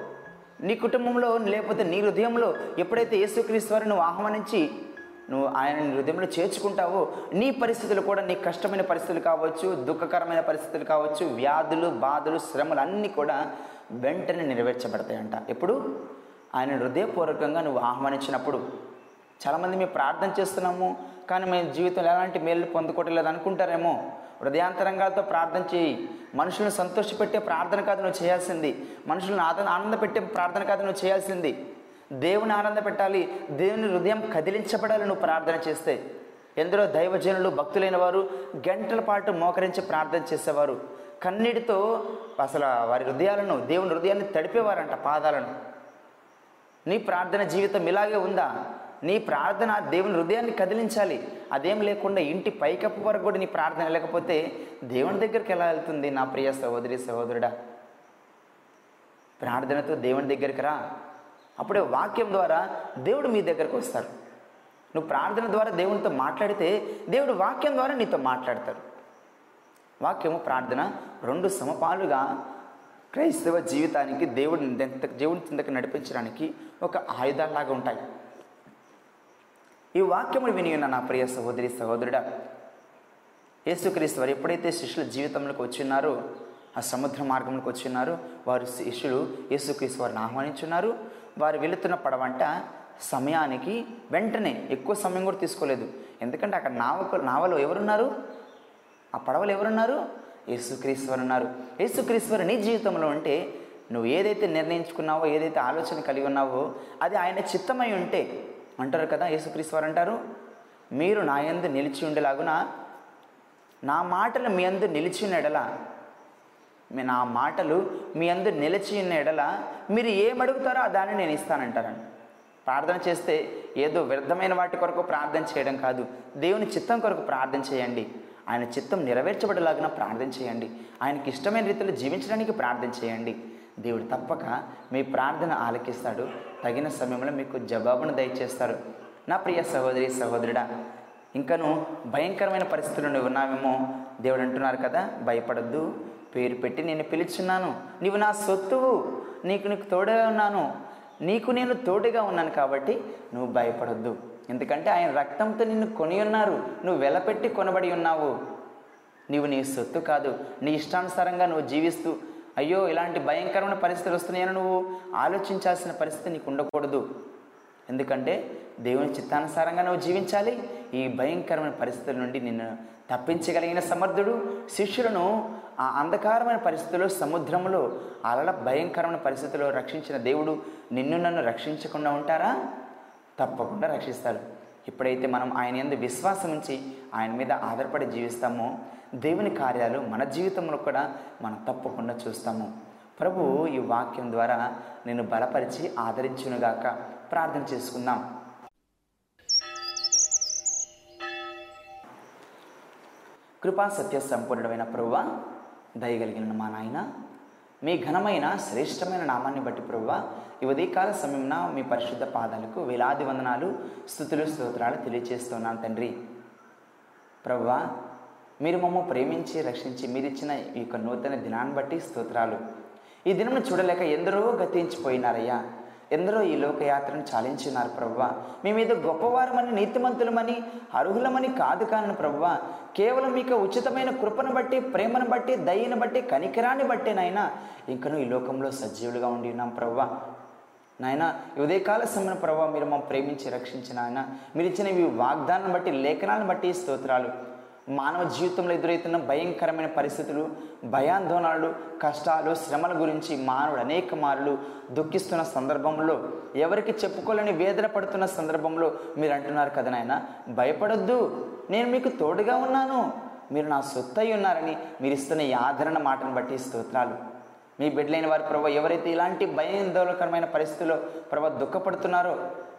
నీ కుటుంబంలో లేకపోతే నీ హృదయంలో ఎప్పుడైతే యేసుక్రీస్తు వారు నువ్వు ఆహ్వానించి నువ్వు ఆయన నీ హృదయంలో చేర్చుకుంటావో నీ పరిస్థితులు కూడా నీ కష్టమైన పరిస్థితులు కావచ్చు దుఃఖకరమైన పరిస్థితులు కావచ్చు వ్యాధులు బాధలు శ్రమలు అన్నీ కూడా వెంటనే నెరవేర్చబడతాయంట. ఎప్పుడు? ఆయన హృదయపూర్వకంగా నువ్వు ఆహ్వానించినప్పుడు చాలామంది మేము ప్రార్థన చేస్తున్నాము కానీ మేము జీవితంలో ఎలాంటి మేలు పొందుకోవట్లేదు అనుకుంటారేమో. హృదయాంతరంగాలతో ప్రార్థన చేయి. మనుషులను సంతోషపెట్టే ప్రార్థన కాదు నువ్వు చేయాల్సింది. మనుషులను ఆనంద ఆనంద పెట్టే ప్రార్థన కాదు నువ్వు చేయాల్సింది. దేవుని ఆనంద పెట్టాలి. దేవుని హృదయం కదిలించబడాలి నువ్వు ప్రార్థన చేస్తే. ఎందరో దైవజనులు భక్తులైన వారు గంటల పాటు మోకరించి ప్రార్థన చేసేవారు. కన్నీటితో అసలు వారి హృదయాలను దేవుని హృదయాన్ని తడిపేవారంట పాదాలను. నీ ప్రార్థన జీవితం ఇలాగే ఉందా? నీ ప్రార్థన దేవుని హృదయాన్ని కదిలించాలి. అదేం లేకుండా ఇంటి పైకప్పు వరకు కూడా నీ ప్రార్థన లేకపోతే దేవుని దగ్గరికి ఎలా వెళ్తుంది? నా ప్రియ సహోదరి సహోదరుడా ప్రార్థనతో దేవుని దగ్గరికి రా. అప్పుడే వాక్యం ద్వారా దేవుడు మీ దగ్గరకు వస్తారు నువ్వు ప్రార్థన ద్వారా దేవునితో మాట్లాడితే దేవుడు వాక్యం ద్వారా నీతో మాట్లాడతారు వాక్యము ప్రార్థన రెండు సమపాలుగా క్రైస్తవ జీవితానికి దేవుడిని దేవుడి దేవుని నడిపించడానికి ఒక ఆయుధాలాగా ఉంటాయి. ఈ వాక్యములు విని ఉన్న నా ప్రియ సహోదరి సహోదరుడా యేసుక్రీస్తు వారు ఎప్పుడైతే శిష్యుల జీవితంలోకి వచ్చిన్నారో ఆ సముద్ర మార్గంలోకి వచ్చిన్నారో వారు శిష్యులు యేసుక్రీస్తు వారిని ఆహ్వానించున్నారు. వారు వెళుతున్న పడవంట సమయానికి వెంటనే ఎక్కువ సమయం కూడా తీసుకోలేదు. ఎందుకంటే అక్కడ నావకు నావలో ఎవరున్నారు? ఆ పడవలు ఎవరున్నారు? యేసుక్రీశ్వరు ఉన్నారు. యేసుక్రీశ్వరు నీ జీవితంలో ఉంటే నువ్వు ఏదైతే నిర్ణయించుకున్నావో ఏదైతే ఆలోచన కలిగి ఉన్నావో అది ఆయన చిత్తమై ఉంటే అంటారు కదా యేసుక్రీస్తు వారు అంటారు మీరు నా యందు నిలిచి ఉండేలాగున? నా మాటలు మీ అందు నిలిచి ఉన్న ఎడల మీ నా మాటలు మీ అందు నిలిచి ఉన్న ఎడల మీరు ఏమడుగుతారో దాన్ని నేను ఇస్తానంటారండి ప్రార్థన చేస్తే ఏదో వ్యర్థమైన వాటి కొరకు ప్రార్థన చేయడం కాదు. దేవుని చిత్తం కొరకు ప్రార్థన చేయండి. ఆయన చిత్తం నెరవేర్చబడేలాగా ప్రార్థన చేయండి. ఆయనకి ఇష్టమైన రీతిలో జీవించడానికి ప్రార్థన చేయండి. దేవుడు తప్పక మీ ప్రార్థన ఆలకిస్తాడు. తగిన సమయంలో మీకు జవాబును దయచేస్తారు. నా ప్రియ సహోదరి సహోదరుడా ఇంకను భయంకరమైన పరిస్థితులు నువ్వు ఉన్నావేమో దేవుడు అంటున్నారు కదా భయపడద్దు. పేరు పెట్టి నేను పిలుచున్నాను. నీవు నా సొత్తువు. నీకు నీకు తోడుగా ఉన్నాను. నీకు నేను తోడుగా ఉన్నాను కాబట్టి నువ్వు భయపడొద్దు. ఎందుకంటే ఆయన రక్తంతో నిన్ను కొని ఉన్నారు. నువ్వు వెలపెట్టి కొనబడి ఉన్నావు. నీవు నీ సొత్తు కాదు. నీ ఇష్టానుసారంగా నువ్వు జీవిస్తూ అయ్యో ఇలాంటి భయంకరమైన పరిస్థితులు వస్తున్నాయని నువ్వు ఆలోచించాల్సిన పరిస్థితి నీకు ఉండకూడదు. ఎందుకంటే దేవుని చిత్తానుసారంగా నువ్వు జీవించాలి. ఈ భయంకరమైన పరిస్థితుల నుండి నిన్ను తప్పించగలిగిన సమర్థుడు శిష్యులను ఆ అంధకారమైన పరిస్థితుల్లో సముద్రంలో అలల భయంకరమైన పరిస్థితుల్లో రక్షించిన దేవుడు నిన్ను నన్ను రక్షించకుండా ఉంటారా? తప్పకుండా రక్షిస్తాడు. ఎప్పుడైతే మనం ఆయన ఎందు విశ్వాసం ఉంచి ఆయన మీద ఆధారపడి జీవిస్తామో దేవుని కార్యాలు మన జీవితంలో కూడా మనం తప్పకుండా చూస్తాము. ప్రభు ఈ వాక్యం ద్వారా నేను బలపరిచి ఆదరించునుగాక. ప్రార్థన చేసుకుందాం. కృపా సత్య సంపూర్ణమైన ప్రభువ దయగలిగిన మా నాయన మీ ఘనమైన శ్రేష్టమైన నామాన్ని బట్టి ప్రభువ ఈ ఉదయకాల సమయంన మీ పరిశుద్ధ పాదాలకు వేలాది వందనాలు స్థుతులు స్తోత్రాలు తెలియజేస్తున్నాను తండ్రి. ప్రభువా మీరు మమ్మ ప్రేమించి రక్షించి మీరిచ్చిన ఈ యొక్క నూతన దినాన్ని బట్టి స్తోత్రాలు. ఈ దినమును చూడలేక ఎందరో గతించిపోయినారయ్యా. ఎందరో ఈ లోకయాత్రను చాలించినారు ప్రవ్వా. మేమేదో గొప్పవారమని నీతిమంతులమని అర్హులమని కాదు కాను ప్రవ్వా. కేవలం మీకు ఉచితమైన కృపను బట్టి ప్రేమను బట్టి దయ్యను బట్టి కనికరాన్ని బట్టి ఇంకనూ ఈ లోకంలో సజీవులుగా ఉండి ఉన్నాం ప్రవ్వా. నాయన ఉదయకాల సమయం ప్రభావ మీరు మమ్మల్ని ప్రేమించి రక్షించిన ఆయన మీరు ఇచ్చిన ఈ వాగ్దానం బట్టి లేఖనాలను బట్టి స్తోత్రాలు. మానవ జీవితంలో ఎదురవుతున్న భయంకరమైన పరిస్థితులు భయాందోళనలు కష్టాలు శ్రమల గురించి మానవుడు అనేక మార్లు దుఃఖిస్తున్న సందర్భంలో ఎవరికి చెప్పుకోలేని వేదన పడుతున్న సందర్భంలో మీరు అంటున్నారు కదా నాయన భయపడొద్దు. నేను మీకు తోడుగా ఉన్నాను. మీరు నా సొత్తై ఉన్నారని మీరు ఇస్తున్న ఈ ఆదరణ మాటను బట్టి స్తోత్రాలు. మీ బిడ్డలైన వారి ప్రభు ఎవరైతే ఇలాంటి భయాందోళకరమైన పరిస్థితుల్లో ప్రభు దుఃఖపడుతున్నారో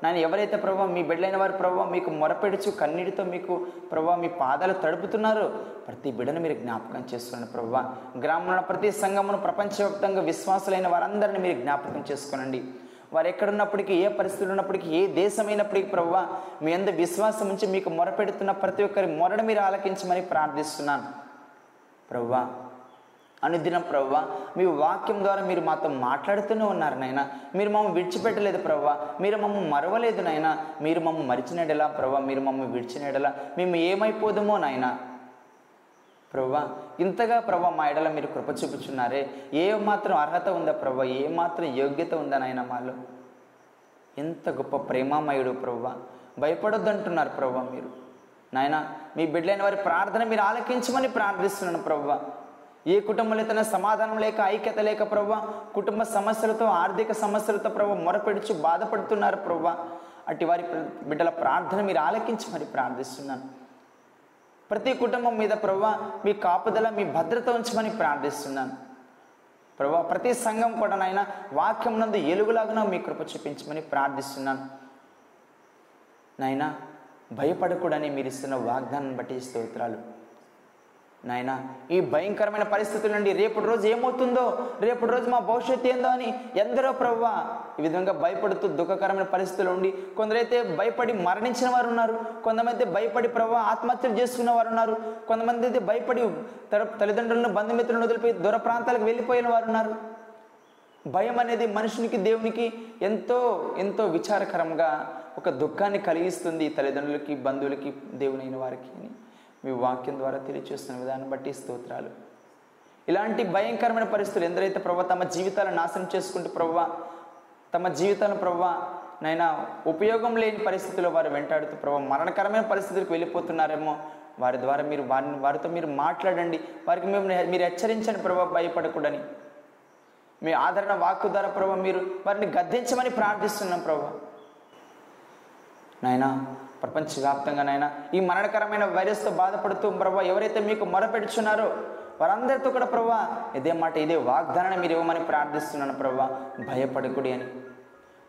నేను ఎవరైతే ప్రభావ మీ బిడ్డలైన వారు ప్రభావ మీకు మొరపెడుచు కన్నీటితో మీకు ప్రభావ మీ పాదాలు తడుపుతున్నారో ప్రతి బిడ్డను మీరు జ్ఞాపకం చేసుకోండి ప్రభావ గ్రామంలో ప్రతి సంఘమును ప్రపంచవ్యాప్తంగా విశ్వాసులైన వారందరిని మీరు జ్ఞాపకం చేసుకోనండి. వారు ఎక్కడున్నప్పటికీ ఏ పరిస్థితులు ఉన్నప్పటికీ ఏ దేశమైనప్పటికీ ప్రభావ మీ అందరి విశ్వాసం ఉంచి మీకు మొరపెడుతున్న ప్రతి ఒక్కరి మొరడ మీరు ఆలకించమని ప్రార్థిస్తున్నాను. ప్రభా అనుదినం ప్రవ్వ మీ వాక్యం ద్వారా మీరు మాతో మాట్లాడుతూనే ఉన్నారు నాయన. మీరు మమ్మల్ని విడిచిపెట్టలేదు ప్రవ్వ. మీరు మమ్మల్ని మరవలేదు నాయన. మీరు మమ్మల్ని మరిచినడలా ప్రవ్వ. మీరు మమ్మల్ని విడిచినడలా మేము ఏమైపోదుమో నాయన. ప్రవ్వ ఇంతగా ప్రభ మా ఎడల మీరు కృప చూపుచున్నారే. ఏ మాత్రం అర్హత ఉందా ప్రభా ఏ మాత్రం యోగ్యత ఉందా నాయన మాలో? ఎంత గొప్ప ప్రేమామయుడు ప్రవ్వ. భయపడొద్దంటున్నారు ప్రవ్వ మీరు. నాయన మీ బిడ్డలైన వారి ప్రార్థన మీరు ఆలకించమని ప్రార్థిస్తున్నాను ప్రవ్వ. ఏ కుటుంబంలో తన సమాధానం లేక ఐక్యత లేక ప్రవ్వ కుటుంబ సమస్యలతో ఆర్థిక సమస్యలతో ప్రభు మొరపెడుచు బాధపడుతున్నారు ప్రవ్వ. అటు వారి బిడ్డల ప్రార్థన మీరు ఆలకించి మరి ప్రార్థిస్తున్నాను. ప్రతి కుటుంబం మీద ప్రవ్వ మీ కాపుదల మీ భద్రత ఉంచమని ప్రార్థిస్తున్నాను. ప్రభా ప్రతి సంఘం కూడా నాయన వాక్యం నందు ఎలుగులాగా మీ కృప చూపించమని ప్రార్థిస్తున్నాను. నాయన భయపడకూడని మీరు ఇస్తున్న వాగ్దానం బట్టి స్తోత్రాలు. నాయన ఈ భయంకరమైన పరిస్థితుల నుండి రేపటి రోజు ఏమవుతుందో రేపటి రోజు మా భవిష్యత్తు ఏందో అని ఎందరో ప్రవ్వ ఈ విధంగా భయపడుతూ దుఃఖకరమైన పరిస్థితులు ఉండి కొందరైతే భయపడి మరణించిన వారు ఉన్నారు కొంతమంది అయితే భయపడి ప్రవ్వ ఆత్మహత్యలు చేసుకున్న వారు ఉన్నారు కొంతమంది అయితే భయపడి తల్లిదండ్రులను బంధుమిత్రులను వదిలిపోయి దూర ప్రాంతాలకు వెళ్ళిపోయిన వారు ఉన్నారు. భయం అనేది మనుషునికి దేవునికి ఎంతో ఎంతో విచారకరంగా ఒక దుఃఖాన్ని కలిగిస్తుంది తల్లిదండ్రులకి బంధువులకి దేవునైన వారికి అని. మీ వాక్యం ద్వారా తెలియచేస్తున్న విధానం బట్టి స్తోత్రాలు. ఇలాంటి భయంకరమైన పరిస్థితులు ఎందరైతే ప్రభావ తమ జీవితాలను నాశనం చేసుకుంటూ ప్రభావ తమ జీవితాలను ప్రభావ నైనా ఉపయోగం లేని పరిస్థితుల్లో వారు వెంటాడుతూ ప్రభావ మరణకరమైన పరిస్థితులకు వెళ్ళిపోతున్నారేమో వారి ద్వారా మీరు వారిని వారితో మీరు మాట్లాడండి. వారికి మేము మీరు హెచ్చరించండి ప్రభావ భయపడకూడని. మీ ఆదరణ వాక్కు ద్వారా ప్రభావ మీరు వారిని గద్దించమని ప్రార్థిస్తున్నాం ప్రభావ నాయనా ప్రపంచవ్యాప్తంగానైనా ఈ మరణకరమైన వైరస్తో బాధపడుతూ ప్రభావ ఎవరైతే మీకు మొరపెడుచున్నారో వారందరితో కూడా ప్రభా ఇదే మాట ఇదే వాగ్దానాన్ని మీరు ఇవ్వమని ప్రార్థిస్తున్నాను ప్రభా భయపడకుడి అని.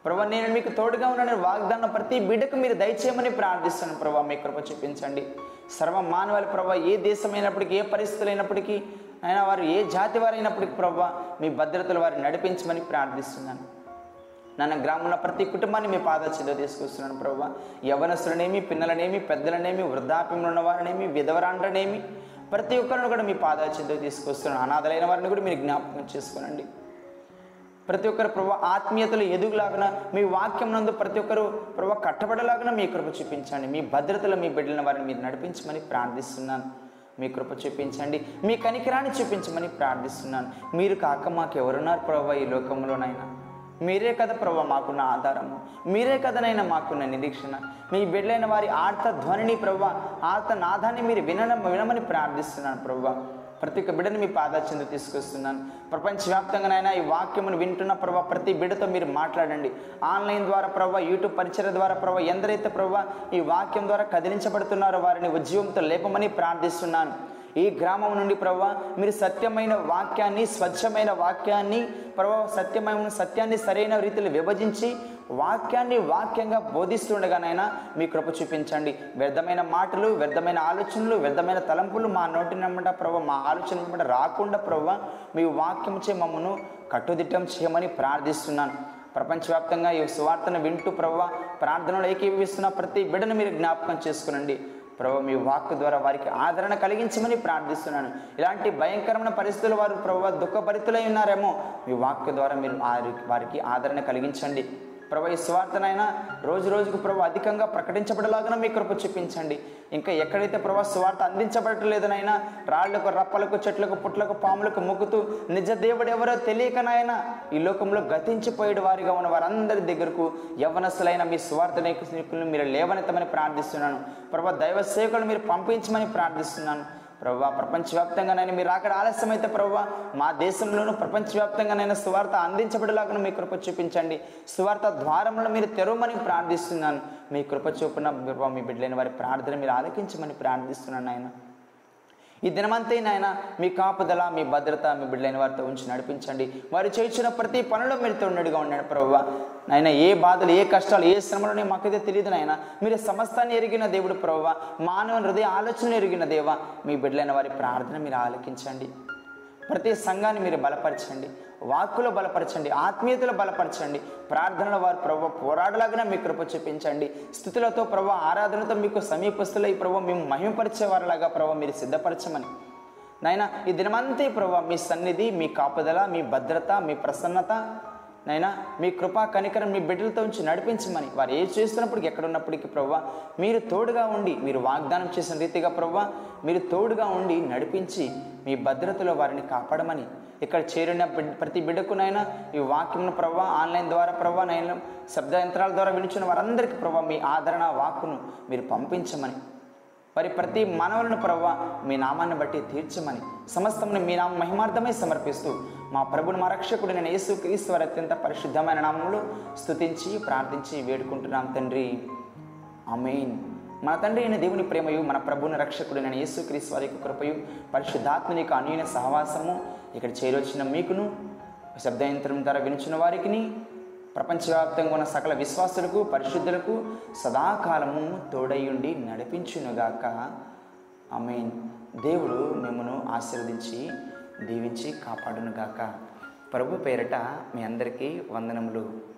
ప్రభా నేను మీకు తోడుగా ఉన్నాను వాగ్దానం ప్రతి బిడ్డకు మీరు దయచేయమని ప్రార్థిస్తున్నాను ప్రభా మీ కృప చూపించండి. సర్వ మానవాళి ప్రభా ఏ దేశమైనప్పటికీ ఏ పరిస్థితులు అయినప్పటికీ అయినా వారు ఏ జాతి వారైనప్పటికీ ప్రభా మీ భద్రతలు వారిని నడిపించమని ప్రార్థిస్తున్నాను. నన్ను గ్రామంలో ప్రతి కుటుంబాన్ని మీ పాద చెంద తీసుకొస్తున్నాను ప్రభావ యవనస్తులనేమి పిల్లలనేమి పెద్దలనేమి వృద్ధాప్యంలో ఉన్నవారనేమి విధవరాండ్రనేమి ప్రతి ఒక్కరిని కూడా మీ పాద చెంద తీసుకొస్తున్నాను. అనాథలైన వారిని కూడా మీరు జ్ఞాపకం చేసుకోనండి. ప్రతి ఒక్కరు ప్రభు ఆత్మీయతలు ఎదుగులాగిన మీ వాక్యం నందు ప్రతి ఒక్కరు ప్రభు కట్టబడలాగిన మీ కృప చూపించండి. మీ భద్రతలో మీ బిడ్డల వారిని మీరు నడిపించమని ప్రార్థిస్తున్నాను. మీ కృప చూపించండి. మీ కనికిరాన్ని చూపించమని ప్రార్థిస్తున్నాను. మీరు కాక మాకు ఎవరున్నారు ప్రభు ఈ లోకంలోనైనా? మీరే కదా ప్రభా మాకున్న ఆధారము. మీరే కదనైనా మాకున్న నిరీక్షణ. మీ బిడ్డలైన వారి ఆర్త ధ్వనిని ప్రభా ఆర్త నాదాన్ని మీరు వినడం వినమని ప్రార్థిస్తున్నాను ప్రభా. ప్రతి ఒక్క బిడ్డని మీ పాదాచిందు తీసుకొస్తున్నాను. ప్రపంచవ్యాప్తంగానైనా ఈ వాక్యమును వింటున్న ప్రభావ ప్రతి బిడ్డతో మీరు మాట్లాడండి. ఆన్లైన్ ద్వారా ప్రభావ యూట్యూబ్ పరిచయ ద్వారా ప్రభావ ఎందరైతే ప్రభావ ఈ వాక్యం ద్వారా కదిలించబడుతున్నారో వారిని ఉద్యోగంతో లేపమని ప్రార్థిస్తున్నాను. ఈ గ్రామం నుండి ప్రభావ మీరు సత్యమైన వాక్యాన్ని స్వచ్ఛమైన వాక్యాన్ని ప్రభావ సత్యమైన సత్యాన్ని సరైన రీతిలో విభజించి వాక్యాన్ని వాక్యంగా బోధిస్తుండగానైనా మీ కృప చూపించండి. వ్యర్థమైన మాటలు వ్యర్థమైన ఆలోచనలు వ్యర్థమైన తలంపులు మా నోటి నమ్మట ప్రభ మా ఆలోచన నమ్మట రాకుండా ప్రభ మీ వాక్యం చే మమ్మను కట్టుదిట్టం చేయమని ప్రార్థిస్తున్నాను. ప్రపంచవ్యాప్తంగా ఈ సువార్తను వింటూ ప్రభావ ప్రార్థనలు ఏకీభవిస్తున్న ప్రతి బిడ్డను మీరు జ్ఞాపకం చేసుకునండి. ప్రభు మీ వాక్ ద్వారా వారికి ఆదరణ కలిగించమని ప్రార్థిస్తున్నాను. ఇలాంటి భయంకరమైన పరిస్థితులు వారు ప్రభు దుఃఖభరితులై ఉన్నారేమో మీ వాక్ ద్వారా మీరు వారి- వారికి ఆదరణ కలిగించండి. ప్రభు ఈ సువార్తనైనా రోజు రోజుకు ప్రభు అధికంగా ప్రకటించబడలాగా మీ కృప చూపించండి. ఇంకా ఎక్కడైతే ప్రభా సువార్త అందించబడలేదనైనా రాళ్ళకు రప్పలకు చెట్లకు పుట్లకు పాములకు మొక్కుతూ నిజ దేవుడు ఎవరో తెలియకనైనా ఈ లోకంలో గతించిపోయేడు వారిగా ఉన్న వారందరి దగ్గరకు యవనస్తులైన మీ సువార్త నీకులను మీరు లేవనెత్తమని ప్రార్థిస్తున్నాను. ప్రభా దైవ సేవకులు మీరు పంపించమని ప్రార్థిస్తున్నాను. ప్రభా ప్రపంచవ్యాప్తంగానైనా మీరు అక్కడ ఆలస్యమైతే ప్రభా మా దేశంలోనూ ప్రపంచవ్యాప్తంగానైనా సువార్త అందించబడేలాగా మీ కృప చూపించండి. సువార్త ద్వారంలో మీరు తెరవమని ప్రార్థిస్తున్నాను. మీ కృప చూపున ప్రభా మీ బిడ్డలైన వారి ప్రార్థన మీరు ఆలకించమని ప్రార్థిస్తున్నాను ఆయన ఈ దినమంతే నాయన మీ కాపుదల మీ భద్రత మీ బిడ్డలైన వారితో ఉంచి నడిపించండి. వారు చేయించిన ప్రతి పనిలో మీరు తోడుగా ఉండండి ప్రభు నాయన ఏ బాధలు ఏ కష్టాలు ఏ శ్రమలు మాకైతే తెలియదు నాయన. మీరు సమస్తాన్ని ఎరిగిన దేవుడు ప్రభు మానవ హృదయ ఆలోచన ఎరిగిన దేవ. మీ బిడ్డలైన వారి ప్రార్థన మీరు ఆలకించండి. ప్రతి సంఘాన్ని మీరు బలపరచండి. వాక్కులో బలపరచండి ఆత్మీయతలో బలపరచండి. ప్రార్థనలో వారు ప్రభు పోరాడలాగా మీ కృప చూపించండి. స్థుతులతో ప్రభు ఆరాధనతో మీకు సమీపస్తులై ప్రభు మేము మహిమపరిచే వారిలాగా ప్రభు మీరు సిద్ధపరచమని. నాయన ఈ దినమంతే ప్రభు మీ సన్నిధి మీ కాపుదల మీ భద్రత మీ ప్రసన్నత నైనా మీ కృపా కనికరం మీ బిడ్డలతో ఉంచి నడిపించమని. వారు ఏ చేస్తున్నప్పటికీ ఎక్కడ ఉన్నప్పటికీ ప్రవ్వా మీరు తోడుగా ఉండి మీరు వాగ్దానం చేసిన రీతిగా ప్రవ్వా మీరు తోడుగా ఉండి నడిపించి మీ భద్రతలో వారిని కాపాడమని. ఇక్కడ చేరిన ప్రతి బిడ్డకునైనా ఈ వాక్యంను ప్రవ్వా ఆన్లైన్ ద్వారా ప్రవ్వా నైనా శబ్ద యంత్రాల ద్వారా వినిచిన వారందరికీ ప్రవ్వా మీ ఆదరణ వాక్కును మీరు పంపించమని. వారి ప్రతి మానవులను ప్రవ్వ మీ నామాన్ని బట్టి తీర్చమని. సమస్తమును మీ నామ మహిమార్థమై సమర్పిస్తూ మా ప్రభుని మా రక్షకుడు నేను యేసుక్రీస్తు వారి అత్యంత పరిశుద్ధమైన నామములు స్థుతించి ప్రార్థించి వేడుకుంటున్నాం తండ్రి. ఆమేన్. మన తండ్రి అయిన దేవుని ప్రేమయు మన ప్రభుని రక్షకుడు నేను యేసు క్రీస్తు వారి యొక్క కృపయు పరిశుద్ధాత్మని యొక్క అన్యూన సహవాసము ఇక్కడ చేరొచ్చిన మీకును శబ్దయంత్రం ద్వారా వినిచిన వారికిని ప్రపంచవ్యాప్తంగా ఉన్న సకల విశ్వాసులకు పరిశుద్ధులకు సదాకాలము తోడయుండి నడిపించునుగాక. ఆమెన్. దేవుడు మిమ్మను ఆశీర్వదించి దీవించి కాపాడునుగాక. ప్రభు పేరట మీ అందరికీ వందనములు.